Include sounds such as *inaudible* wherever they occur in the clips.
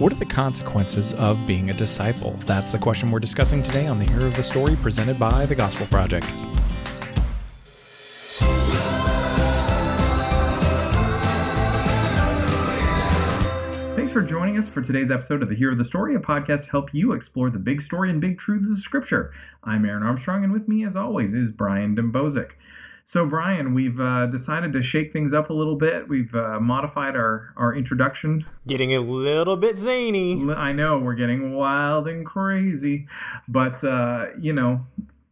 What are the consequences of being a disciple? That's the question we're discussing today on the Hero of the Story presented by the Gospel Project. Thanks for joining us for today's episode of The Hero of the Story, a podcast to help you explore the big story and big truths of Scripture. I'm Aaron Armstrong, and with me, as always, is Brian Dembowczyk. So, Brian, we've uh, decided to shake things up a little bit. We've uh, modified our, our introduction. Getting a little bit zany. I know we're getting wild and crazy, but, uh, you know,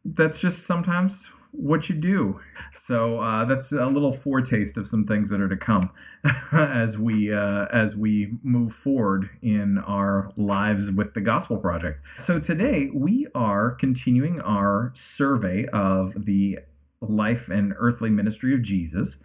that's just sometimes what you do. So uh, that's a little foretaste of some things that are to come *laughs* as we uh, as we move forward in our lives with the Gospel Project. So today we are continuing our survey of the life and earthly ministry of Jesus.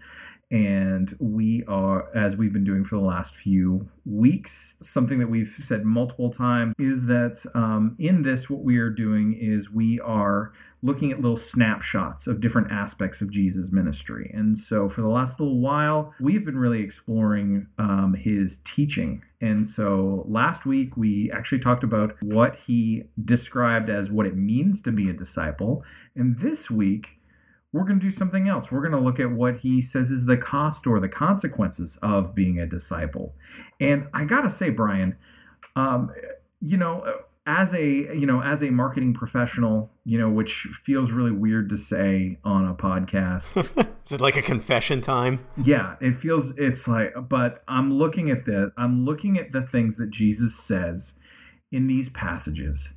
And we are, as we've been doing for the last few weeks, something that we've said multiple times is that um, in this, what we are doing is we are looking at little snapshots of different aspects of Jesus' ministry. And so for the last little while, we've been really exploring um, his teaching. And so last week, we actually talked about what he described as what it means to be a disciple. And this week, we're going to do something else. We're going to look at what he says is the cost or the consequences of being a disciple. And I got to say, Brian, um, you know, as a you know as a marketing professional you know which feels really weird to say on a podcast *laughs* is it like a confession time yeah it feels it's like but i'm looking at this i'm looking at the things that jesus says in these passages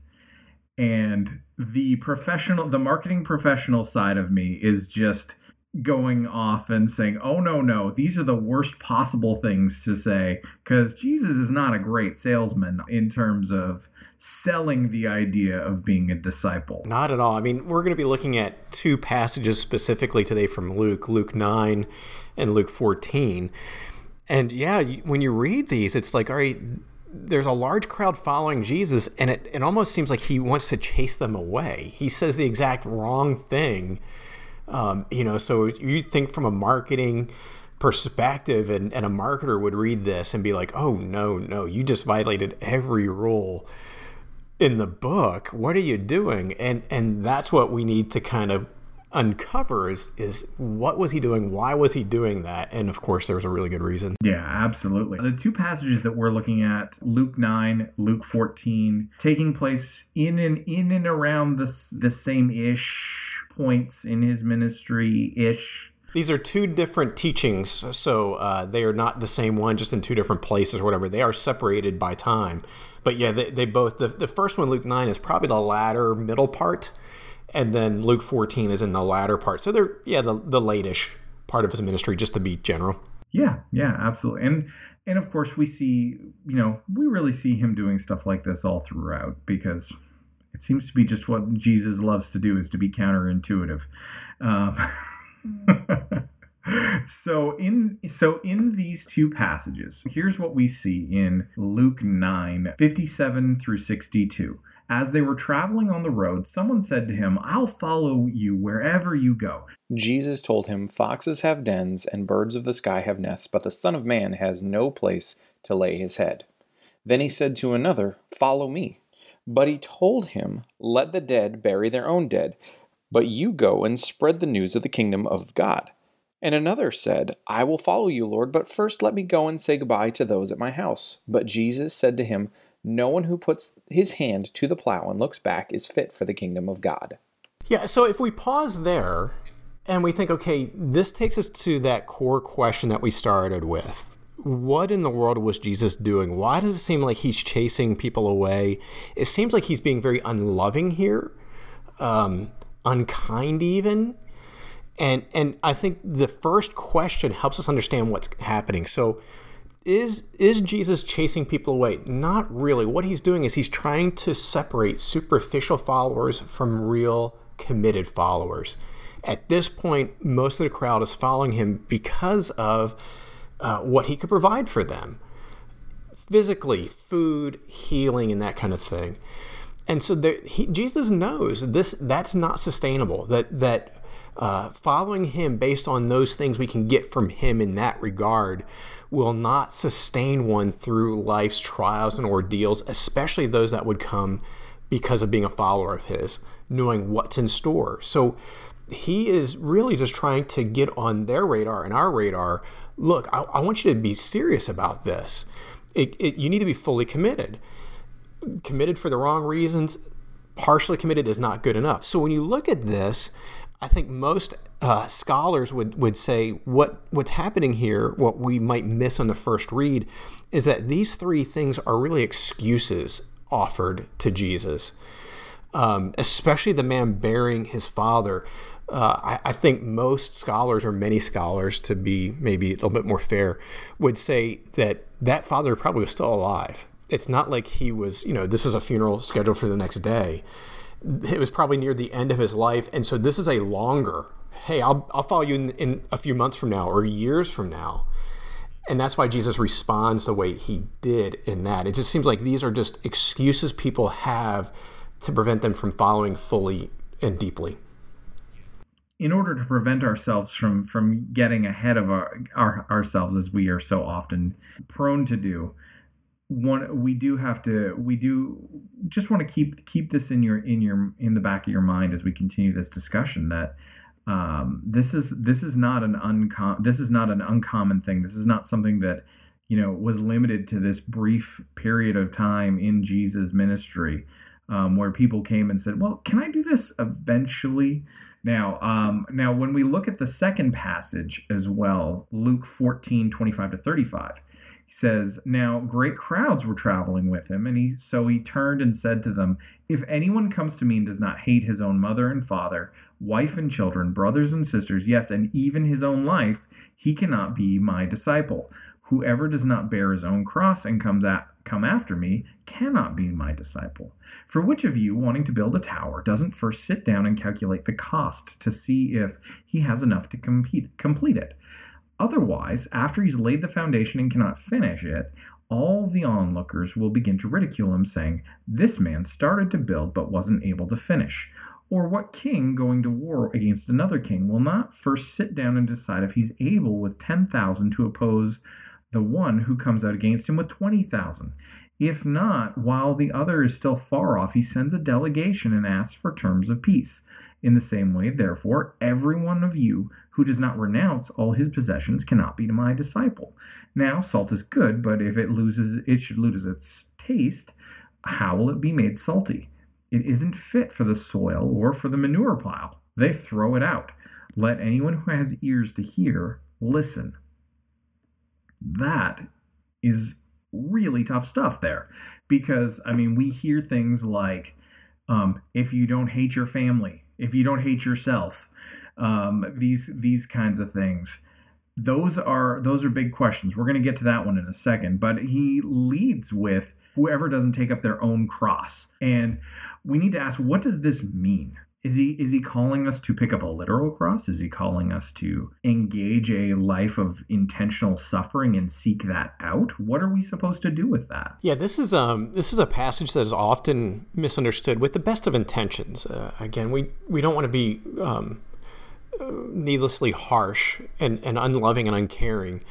and the professional the marketing professional side of me is just going off and saying oh no no these are the worst possible things to say because jesus is not a great salesman in terms of selling the idea of being a disciple. Not at all. I mean we're going to be looking at two passages specifically today from luke luke 9 and luke 14 and yeah when you read these it's like all right there's a large crowd following Jesus, and it, it almost seems like he wants to chase them away. He says the exact wrong thing. Um, you know, so you think from a marketing perspective, and, and a marketer would read this and be like, oh, no, no, you just violated every rule in the book. What are you doing? And, and that's what we need to kind of uncovers is what was he doing? Why was he doing that? And of course, there was a really good reason. Yeah, absolutely. The two passages that we're looking at, Luke 9, Luke 14, taking place in and in and around the, the same ish points in his ministry ish. These are two different teachings, so uh, they are not the same one, just in two different places or whatever. They are separated by time. But yeah, they, they both, the, the first one, Luke 9, is probably the latter middle part and then Luke 14 is in the latter part. So they're yeah, the the lateish part of his ministry, just to be general. Yeah, yeah, absolutely. And and of course we see, you know, we really see him doing stuff like this all throughout because it seems to be just what Jesus loves to do is to be counterintuitive. Um, *laughs* so in so in these two passages, here's what we see in Luke 9, 57 through 62. As they were traveling on the road, someone said to him, I'll follow you wherever you go. Jesus told him, Foxes have dens and birds of the sky have nests, but the Son of Man has no place to lay his head. Then he said to another, Follow me. But he told him, Let the dead bury their own dead, but you go and spread the news of the kingdom of God. And another said, I will follow you, Lord, but first let me go and say goodbye to those at my house. But Jesus said to him, no one who puts his hand to the plow and looks back is fit for the kingdom of God. Yeah, so if we pause there and we think, okay, this takes us to that core question that we started with. What in the world was Jesus doing? Why does it seem like he's chasing people away? It seems like he's being very unloving here, um, unkind even. And and I think the first question helps us understand what's happening. So is is Jesus chasing people away? Not really. What he's doing is he's trying to separate superficial followers from real committed followers. At this point, most of the crowd is following him because of uh, what he could provide for them physically, food, healing, and that kind of thing. And so there, he, Jesus knows this that's not sustainable. That that uh, following him based on those things we can get from him in that regard will not sustain one through life's trials and ordeals, especially those that would come because of being a follower of his, knowing what's in store. So he is really just trying to get on their radar and our radar. Look, I, I want you to be serious about this. It, it, you need to be fully committed. Committed for the wrong reasons, partially committed is not good enough. So when you look at this, I think most uh, scholars would, would say what what's happening here, what we might miss on the first read, is that these three things are really excuses offered to Jesus, um, especially the man burying his father. Uh, I, I, think most scholars, or many scholars, to be maybe a little bit more fair, would say that that father probably was still alive. It's not like he was, you know, this was a funeral scheduled for the next day. It was probably near the end of his life. And so this is a longer, hey, I'll, I'll follow you in, in a few months from now or years from now. And that's why Jesus responds the way he did in that. It just seems like these are just excuses people have to prevent them from following fully and deeply in order to prevent ourselves from from getting ahead of our, our, ourselves as we are so often prone to do one we do have to we do just want to keep keep this in your in your in the back of your mind as we continue this discussion that um, this is this is not an uncommon this is not an uncommon thing. This is not something that you know was limited to this brief period of time in Jesus ministry um, where people came and said well can I do this eventually? Now, um, now when we look at the second passage as well, Luke 14, 25 to 35, he says, Now great crowds were traveling with him, and he so he turned and said to them, If anyone comes to me and does not hate his own mother and father, wife and children, brothers and sisters, yes, and even his own life, he cannot be my disciple. Whoever does not bear his own cross and comes at come after me cannot be my disciple. For which of you, wanting to build a tower, doesn't first sit down and calculate the cost to see if he has enough to compete, complete it? Otherwise, after he's laid the foundation and cannot finish it, all the onlookers will begin to ridicule him, saying, This man started to build but wasn't able to finish. Or what king going to war against another king will not first sit down and decide if he's able with 10,000 to oppose the one who comes out against him with 20,000. If not, while the other is still far off, he sends a delegation and asks for terms of peace. In the same way, therefore, every one of you who does not renounce all his possessions cannot be my disciple. Now, salt is good, but if it loses it should lose its taste, how will it be made salty? It isn't fit for the soil or for the manure pile. They throw it out. Let anyone who has ears to hear listen. That is really tough stuff there because I mean we hear things like um, if you don't hate your family, if you don't hate yourself, um, these these kinds of things. Those are those are big questions. We're going to get to that one in a second, but he leads with whoever doesn't take up their own cross. And we need to ask what does this mean? Is he is he calling us to pick up a literal cross? Is he calling us to engage a life of intentional suffering and seek that out? What are we supposed to do with that? Yeah this is um this is a passage that is often misunderstood with the best of intentions. Uh, again we we don't want to be um, needlessly harsh and, and unloving and uncaring.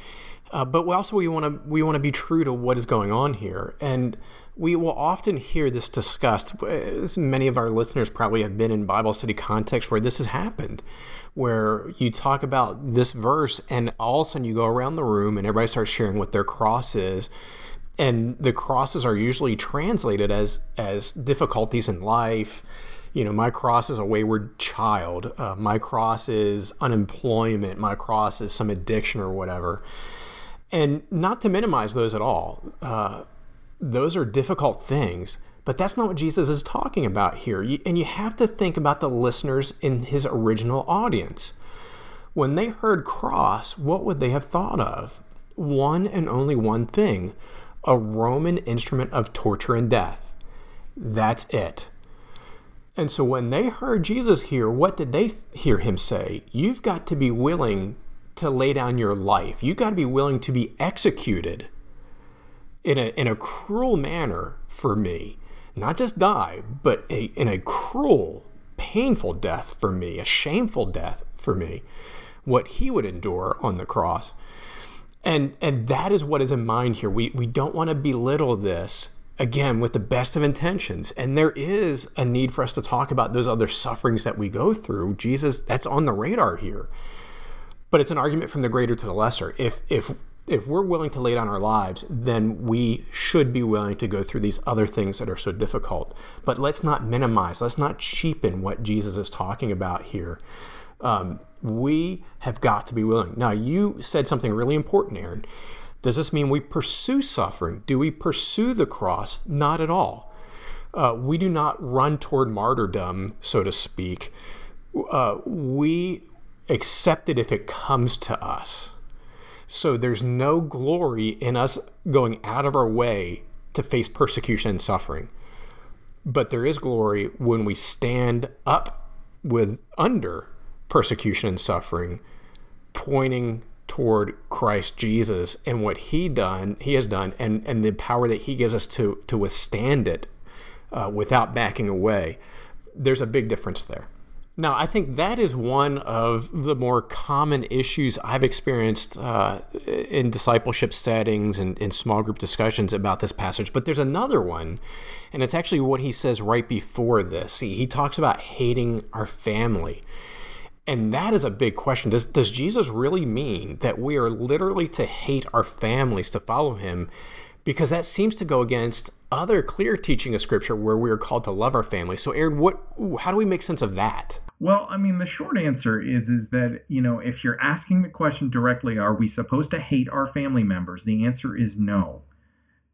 Uh, but we also we want to we want to be true to what is going on here. And we will often hear this discussed. As Many of our listeners probably have been in Bible study context where this has happened, where you talk about this verse, and all of a sudden you go around the room and everybody starts sharing what their cross is. And the crosses are usually translated as as difficulties in life. You know, my cross is a wayward child. Uh, my cross is unemployment. My cross is some addiction or whatever. And not to minimize those at all. Uh, those are difficult things, but that's not what Jesus is talking about here. And you have to think about the listeners in his original audience. When they heard cross, what would they have thought of? One and only one thing a Roman instrument of torture and death. That's it. And so when they heard Jesus here, what did they hear him say? You've got to be willing to lay down your life. You've got to be willing to be executed in a, in a cruel manner for me, not just die, but a, in a cruel, painful death for me, a shameful death for me, what he would endure on the cross. And and that is what is in mind here. We we don't want to belittle this again with the best of intentions. And there is a need for us to talk about those other sufferings that we go through. Jesus, that's on the radar here. But it's an argument from the greater to the lesser. If if if we're willing to lay down our lives, then we should be willing to go through these other things that are so difficult. But let's not minimize, let's not cheapen what Jesus is talking about here. Um, we have got to be willing. Now, you said something really important, Aaron. Does this mean we pursue suffering? Do we pursue the cross? Not at all. Uh, we do not run toward martyrdom, so to speak. Uh, we accept it if it comes to us. So there's no glory in us going out of our way to face persecution and suffering. But there is glory when we stand up with under persecution and suffering, pointing toward Christ Jesus and what he done he has done and and the power that he gives us to to withstand it uh, without backing away. There's a big difference there. Now, I think that is one of the more common issues I've experienced uh, in discipleship settings and in small group discussions about this passage. But there's another one, and it's actually what he says right before this. He, he talks about hating our family. And that is a big question. Does, does Jesus really mean that we are literally to hate our families to follow him? Because that seems to go against other clear teaching of Scripture where we are called to love our family. So, Aaron, what? How do we make sense of that? Well, I mean, the short answer is is that you know if you're asking the question directly, are we supposed to hate our family members? The answer is no.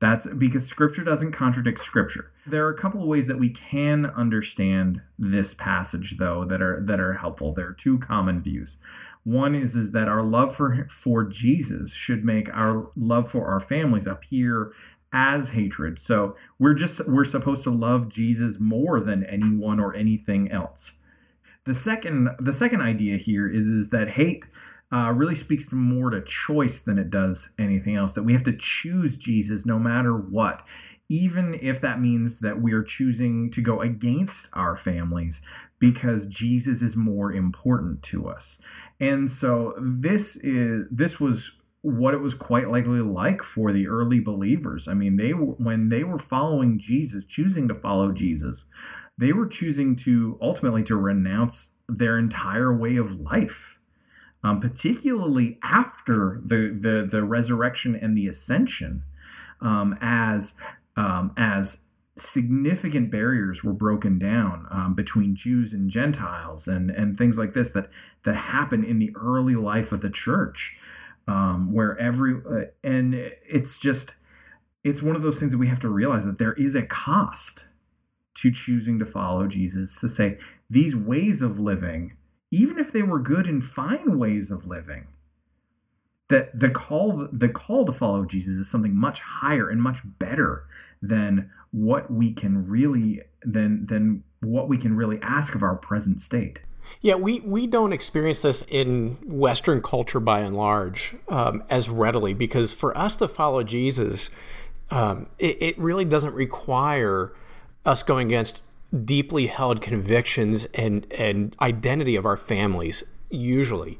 That's because Scripture doesn't contradict Scripture. There are a couple of ways that we can understand this passage, though, that are that are helpful. There are two common views. One is is that our love for for Jesus should make our love for our families appear as hatred. So we're just we're supposed to love Jesus more than anyone or anything else. The second the second idea here is is that hate uh, really speaks more to choice than it does anything else. That we have to choose Jesus no matter what, even if that means that we are choosing to go against our families because Jesus is more important to us. And so this is this was what it was quite likely like for the early believers. I mean, they when they were following Jesus, choosing to follow Jesus, they were choosing to ultimately to renounce their entire way of life. Um, particularly after the, the the resurrection and the ascension, um, as um, as significant barriers were broken down um, between Jews and Gentiles and and things like this that that happened in the early life of the church, um, where every uh, and it's just it's one of those things that we have to realize that there is a cost to choosing to follow Jesus, to say these ways of living, even if they were good and fine ways of living, that the call the call to follow Jesus is something much higher and much better than what we can really than than what we can really ask of our present state. Yeah, we, we don't experience this in Western culture by and large um, as readily because for us to follow Jesus, um, it, it really doesn't require us going against deeply held convictions and, and identity of our families, usually.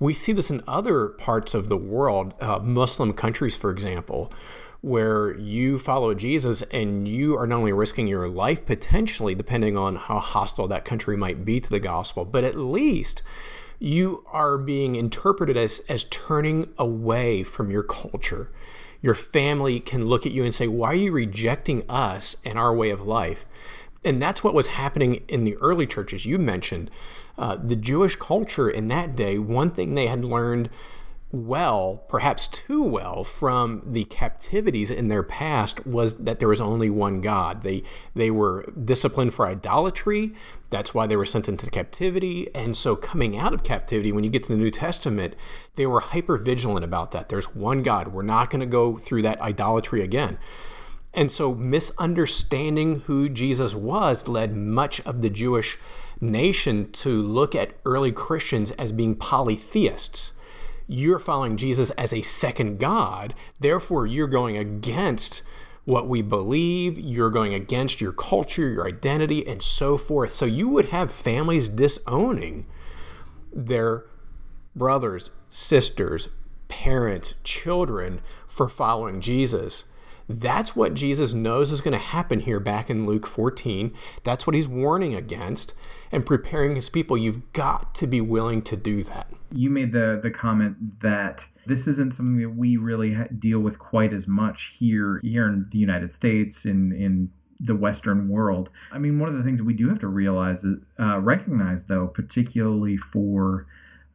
We see this in other parts of the world, uh, Muslim countries, for example, where you follow Jesus and you are not only risking your life potentially, depending on how hostile that country might be to the gospel, but at least you are being interpreted as, as turning away from your culture your family can look at you and say, Why are you rejecting us and our way of life? And that's what was happening in the early churches. You mentioned uh, the Jewish culture in that day, one thing they had learned well, perhaps too well, from the captivities in their past was that there was only one God. They they were disciplined for idolatry. That's why they were sent into captivity. And so, coming out of captivity, when you get to the New Testament, they were hyper vigilant about that. There's one God. We're not going to go through that idolatry again. And so, misunderstanding who Jesus was led much of the Jewish nation to look at early Christians as being polytheists you're following Jesus as a second God. Therefore, you're going against what we believe, you're going against your culture, your identity, and so forth. So you would have families disowning their brothers, sisters, parents, children for following Jesus. That's what Jesus knows is going to happen here back in Luke 14. That's what he's warning against and preparing his people. You've got to be willing to do that. You made the the comment that this isn't something that we really deal with quite as much here here in the United States in in the Western world. I mean, one of the things that we do have to realize, uh, recognize though, particularly for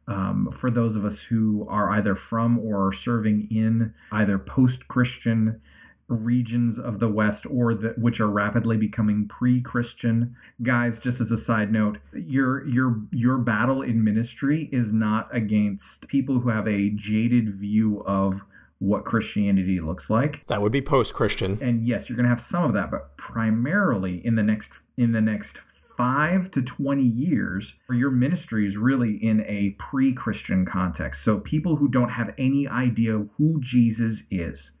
um, for those of us who are either from or are serving in either post-Christian regions of the West or which are rapidly becoming pre-Christian. Guys, just as a side note, your your your battle in ministry is not against people who have a jaded view of what Christianity looks like. That would be post-Christian. And yes, you're going to have some of that, but primarily in the next in the next 5 to 20 years, your ministry is really in a pre-Christian context. So people who don't have any idea who Jesus is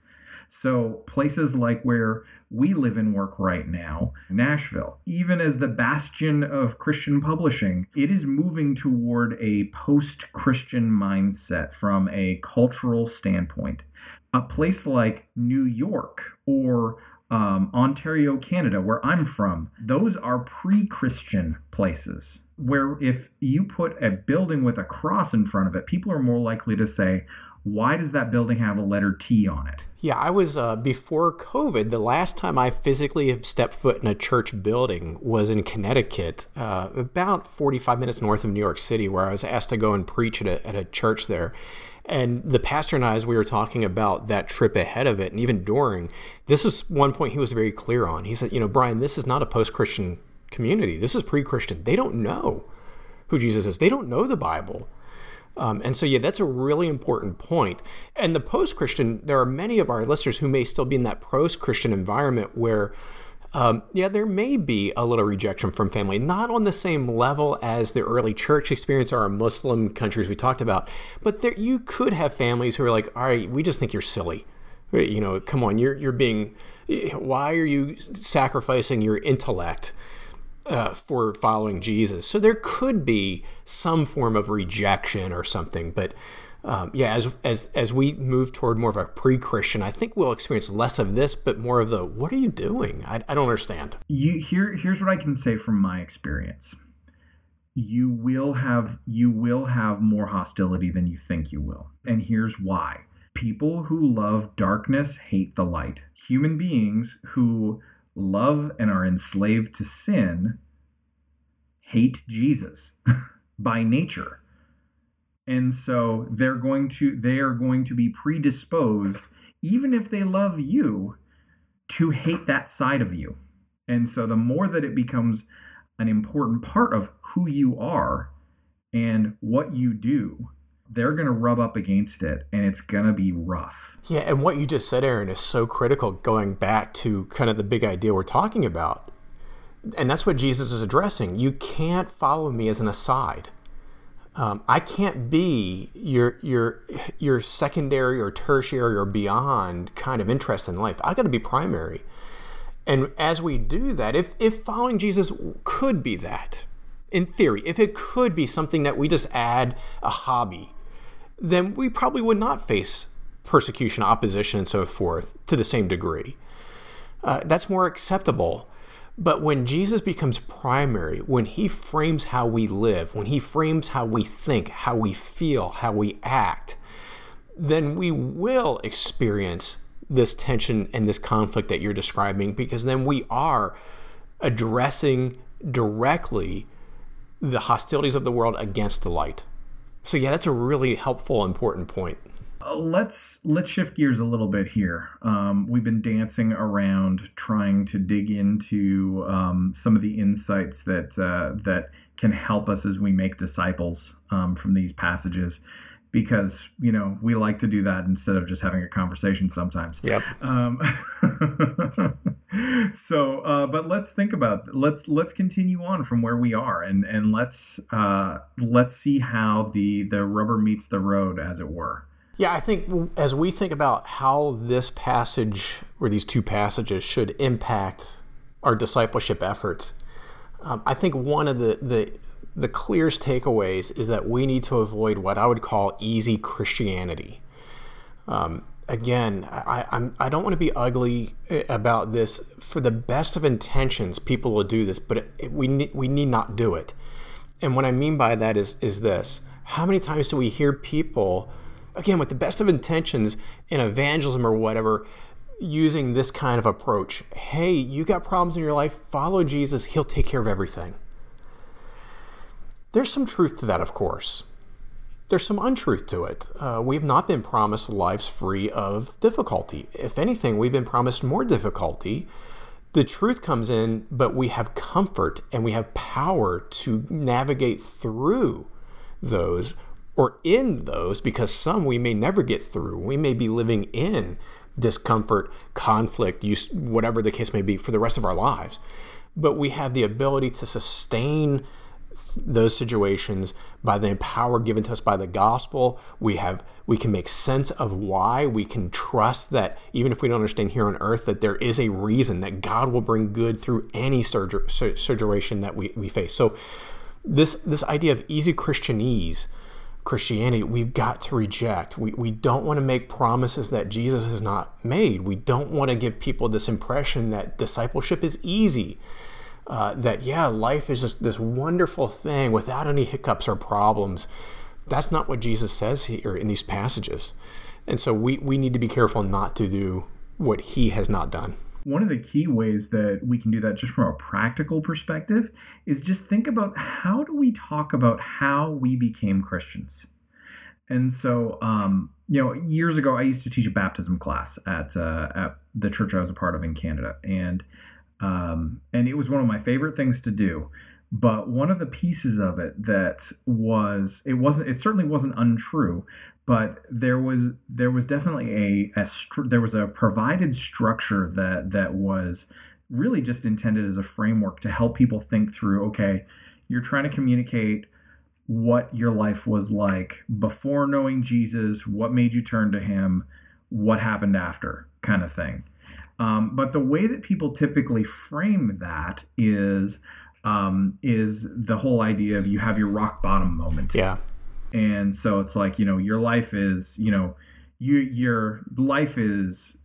so, places like where we live and work right now, Nashville, even as the bastion of Christian publishing, it is moving toward a post Christian mindset from a cultural standpoint. A place like New York or um, Ontario, Canada, where I'm from, those are pre Christian places where if you put a building with a cross in front of it, people are more likely to say, why does that building have a letter T on it? Yeah, I was uh, before COVID. The last time I physically have stepped foot in a church building was in Connecticut, uh, about 45 minutes north of New York City, where I was asked to go and preach at a, at a church there. And the pastor and I, as we were talking about that trip ahead of it, and even during, this is one point he was very clear on. He said, You know, Brian, this is not a post Christian community. This is pre Christian. They don't know who Jesus is, they don't know the Bible. Um, and so, yeah, that's a really important point. And the post Christian, there are many of our listeners who may still be in that post Christian environment where, um, yeah, there may be a little rejection from family, not on the same level as the early church experience or our Muslim countries we talked about, but there, you could have families who are like, all right, we just think you're silly. You know, come on, you're, you're being, why are you sacrificing your intellect? Uh, for following Jesus. So there could be some form of rejection or something, but um, yeah, as as as we move toward more of a pre-Christian, I think we'll experience less of this, but more of the "What are you doing?" I, I don't understand. You here here's what I can say from my experience. You will have you will have more hostility than you think you will, and here's why. People who love darkness hate the light. Human beings who love and are enslaved to sin hate Jesus *laughs* by nature. And so they're going to they are going to be predisposed even if they love you to hate that side of you. And so the more that it becomes an important part of who you are and what you do, they're going to rub up against it and it's going to be rough. Yeah, and what you just said, Aaron, is so critical going back to kind of the big idea we're talking about. And that's what Jesus is addressing. You can't follow me as an aside. Um, I can't be your your your secondary or tertiary or beyond kind of interest in life. I got to be primary. And as we do that, if if following Jesus could be that, in theory, if it could be something that we just add a hobby then we probably would not face persecution, opposition, and so forth to the same degree. Uh, that's more acceptable. But when Jesus becomes primary, when he frames how we live, when he frames how we think, how we feel, how we act, then we will experience this tension and this conflict that you're describing because then we are addressing directly the hostilities of the world against the light. So yeah, that's a really helpful, important point. Uh, let's let's shift gears a little bit here. Um, we've been dancing around trying to dig into um, some of the insights that uh, that can help us as we make disciples um, from these passages because you know we like to do that instead of just having a conversation sometimes. Yep. Um, *laughs* so, uh, but let's think about let's let's continue on from where we are and and let's uh, let's see how the the rubber meets the road, as it were. Yeah, I think as we think about how this passage or these two passages should impact our discipleship efforts, um, I think one of the the the clearest takeaways is that we need to avoid what I would call easy Christianity. Um, again, I, I'm, I don't want to be ugly eh, about this. For the best of intentions, people will do this, but it, it, we, ne- we need not do it. And what I mean by that is, is this how many times do we hear people, again, with the best of intentions in evangelism or whatever, using this kind of approach? Hey, you got problems in your life, follow Jesus, he'll take care of everything. There's some truth to that, of course. There's some untruth to it. Uh, we've not been promised lives free of difficulty. If anything, we've been promised more difficulty. The truth comes in, but we have comfort and we have power to navigate through those or in those because some we may never get through. We may be living in discomfort, conflict, use, whatever the case may be for the rest of our lives. But we have the ability to sustain those situations by the power given to us by the gospel. We have we can make sense of why. We can trust that even if we don't understand here on earth that there is a reason that god will bring good through any surgery situation that we, we face. So this this idea of easy christianese christianity we've got to reject. We, we don't want to make promises that jesus has not made. We don't want to give people this impression that discipleship is easy uh, that, yeah, life is just this wonderful thing without any hiccups or problems. That's not what Jesus says here in these passages. And so we, we need to be careful not to do what he has not done. One of the key ways that we can do that just from a practical perspective is just think about how do we talk about how we became Christians? And so, um, you know, years ago, I used to teach a baptism class at, uh, at the church I was a part of in Canada. And um, and it was one of my favorite things to do. But one of the pieces of it that was it wasn't it certainly wasn't untrue, but there was there was definitely a, a there was a provided structure that that was really just intended as a framework to help people think through okay you're trying to communicate what your life was like before knowing Jesus, what made you turn to him, what happened after, kind of thing. Um, but the way that people typically frame that is um, is the whole idea of you have your rock bottom moment. Yeah. And so it's like you know your life is you know you your life is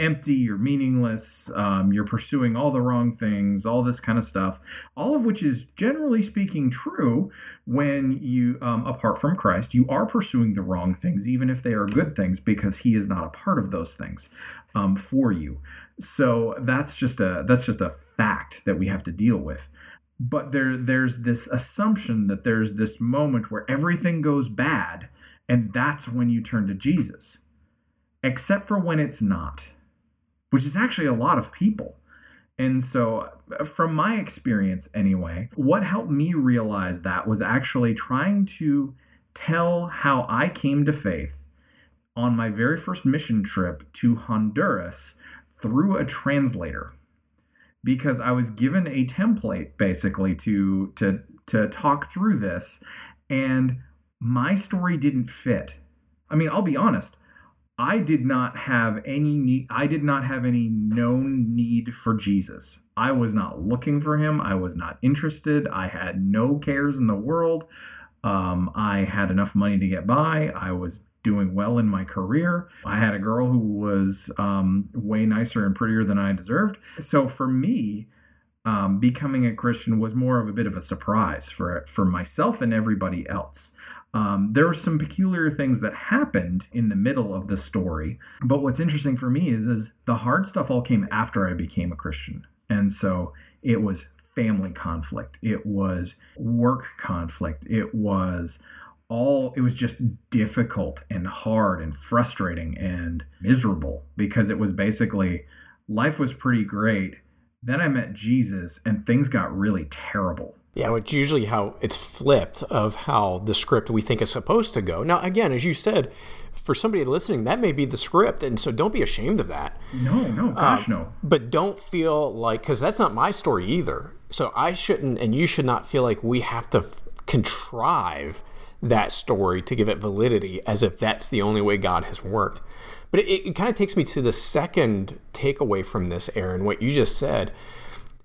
empty, you're meaningless, um, you're pursuing all the wrong things, all this kind of stuff, all of which is generally speaking true when you, um, apart from Christ, you are pursuing the wrong things, even if they are good things, because He is not a part of those things um, for you. So that's just a that's just a fact that we have to deal with. But there there's this assumption that there's this moment where everything goes bad, and that's when you turn to Jesus, except for when it's not which is actually a lot of people. And so, from my experience anyway, what helped me realize that was actually trying to tell how I came to faith on my very first mission trip to Honduras through a translator because I was given a template basically to to to talk through this and my story didn't fit. I mean, I'll be honest, I did not have any need I did not have any known need for Jesus. I was not looking for him. I was not interested. I had no cares in the world. Um, I had enough money to get by. I was doing well in my career. I had a girl who was um, way nicer and prettier than I deserved. So for me, um, becoming a Christian was more of a bit of a surprise for for myself and everybody else. Um, there were some peculiar things that happened in the middle of the story, but what's interesting for me is is the hard stuff all came after I became a Christian, and so it was family conflict, it was work conflict, it was all it was just difficult and hard and frustrating and miserable because it was basically life was pretty great. Then I met Jesus and things got really terrible. Yeah, which usually how it's flipped of how the script we think is supposed to go. Now, again, as you said, for somebody listening, that may be the script, and so don't be ashamed of that. No, no, gosh, um, no. But don't feel like because that's not my story either. So I shouldn't, and you should not feel like we have to f- contrive that story to give it validity as if that's the only way God has worked. But it, it kind of takes me to the second takeaway from this, Aaron, what you just said.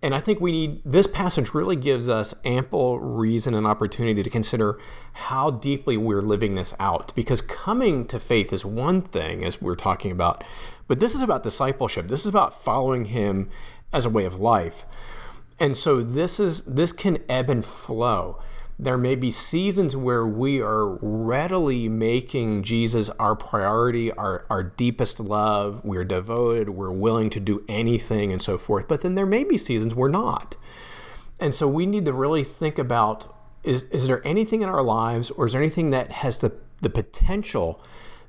And I think we need this passage really gives us ample reason and opportunity to consider how deeply we're living this out. Because coming to faith is one thing, as we're talking about, but this is about discipleship. This is about following Him as a way of life. And so this is this can ebb and flow. There may be seasons where we are readily making Jesus our priority, our, our deepest love. We're devoted, we're willing to do anything, and so forth. But then there may be seasons we're not. And so we need to really think about is, is there anything in our lives, or is there anything that has the, the potential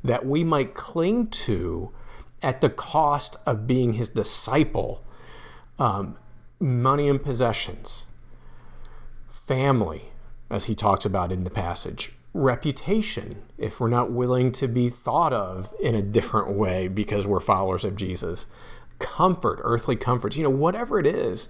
that we might cling to at the cost of being his disciple? Um, money and possessions, family, as he talks about in the passage, reputation, if we're not willing to be thought of in a different way because we're followers of Jesus, comfort, earthly comforts, you know, whatever it is.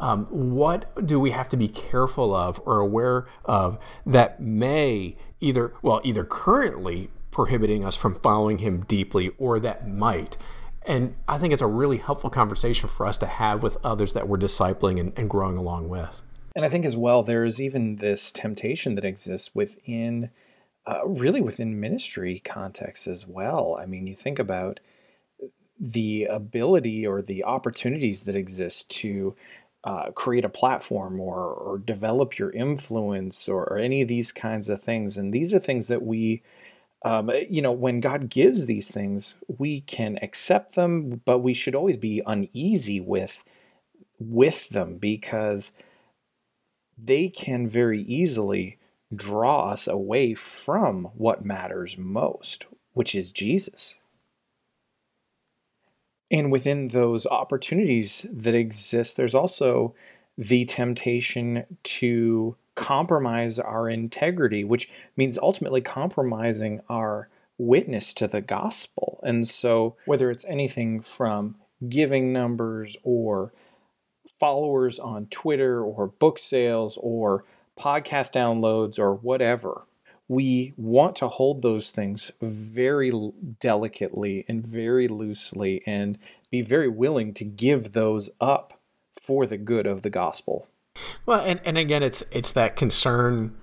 Um, what do we have to be careful of or aware of that may either, well, either currently prohibiting us from following him deeply or that might? And I think it's a really helpful conversation for us to have with others that we're discipling and, and growing along with. And I think as well, there's even this temptation that exists within, uh, really within ministry context as well. I mean, you think about the ability or the opportunities that exist to uh, create a platform or, or develop your influence or, or, any of these kinds of things. And these are things that we, um, you know, when God gives these things, we can accept them, but we should always be uneasy with with them because they can very easily draw us away from what matters most, which is Jesus. And within those opportunities that exist, there's also the temptation to compromise our integrity, which means ultimately compromising our witness to the gospel. And so, whether it's anything from giving numbers or followers on Twitter or book sales or podcast downloads or whatever. We want to hold those things very delicately and very loosely and be very willing to give those up for the good of the gospel. Well, and, and again, it's it's that concern.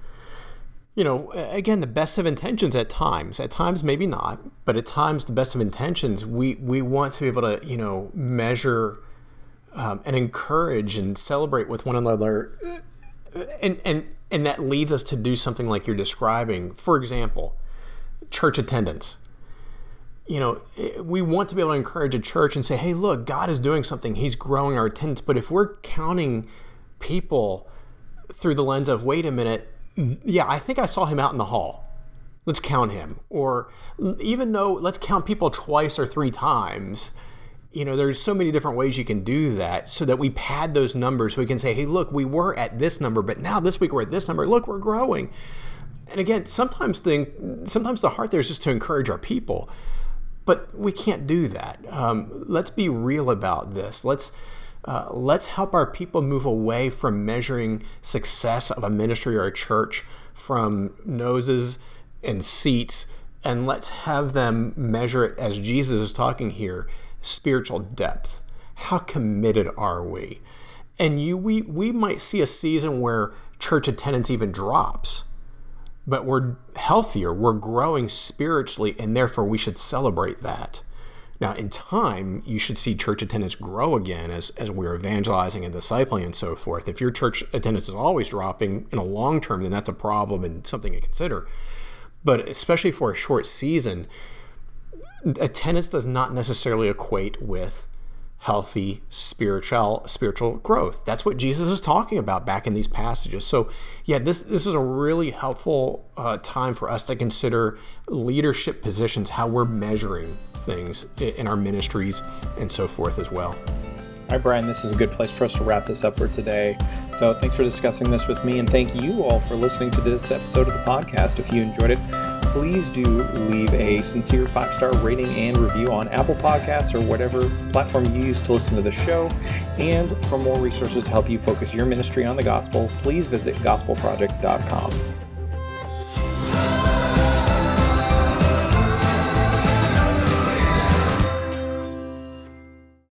You know, again, the best of intentions at times. At times, maybe not, but at times, the best of intentions. We we want to be able to, you know, measure um, and encourage and celebrate with one another. And, and, and that leads us to do something like you're describing. For example, church attendance. You know, we want to be able to encourage a church and say, hey, look, God is doing something. He's growing our attendance. But if we're counting people through the lens of, wait a minute, yeah, I think I saw him out in the hall. Let's count him. Or even though, let's count people twice or three times you know, there's so many different ways you can do that so that we pad those numbers. So we can say, hey, look, we were at this number, but now this week we're at this number. Look, we're growing. And again, sometimes the, sometimes the heart there is just to encourage our people, but we can't do that. Um, let's be real about this. Let's, uh, let's help our people move away from measuring success of a ministry or a church from noses and seats, and let's have them measure it as Jesus is talking here spiritual depth. How committed are we? And you we we might see a season where church attendance even drops. But we're healthier, we're growing spiritually, and therefore we should celebrate that. Now, in time, you should see church attendance grow again as, as we're evangelizing and discipling and so forth. If your church attendance is always dropping in a long term, then that's a problem and something to consider. But especially for a short season, attendance does not necessarily equate with healthy spiritual spiritual growth. That's what Jesus is talking about back in these passages. So, yeah, this this is a really helpful uh, time for us to consider leadership positions, how we're measuring things in our ministries, and so forth as well. All right, Brian, this is a good place for us to wrap this up for today. So, thanks for discussing this with me, and thank you all for listening to this episode of the podcast. If you enjoyed it, please do leave a sincere five star rating and review on Apple Podcasts or whatever platform you use to listen to the show. And for more resources to help you focus your ministry on the gospel, please visit gospelproject.com.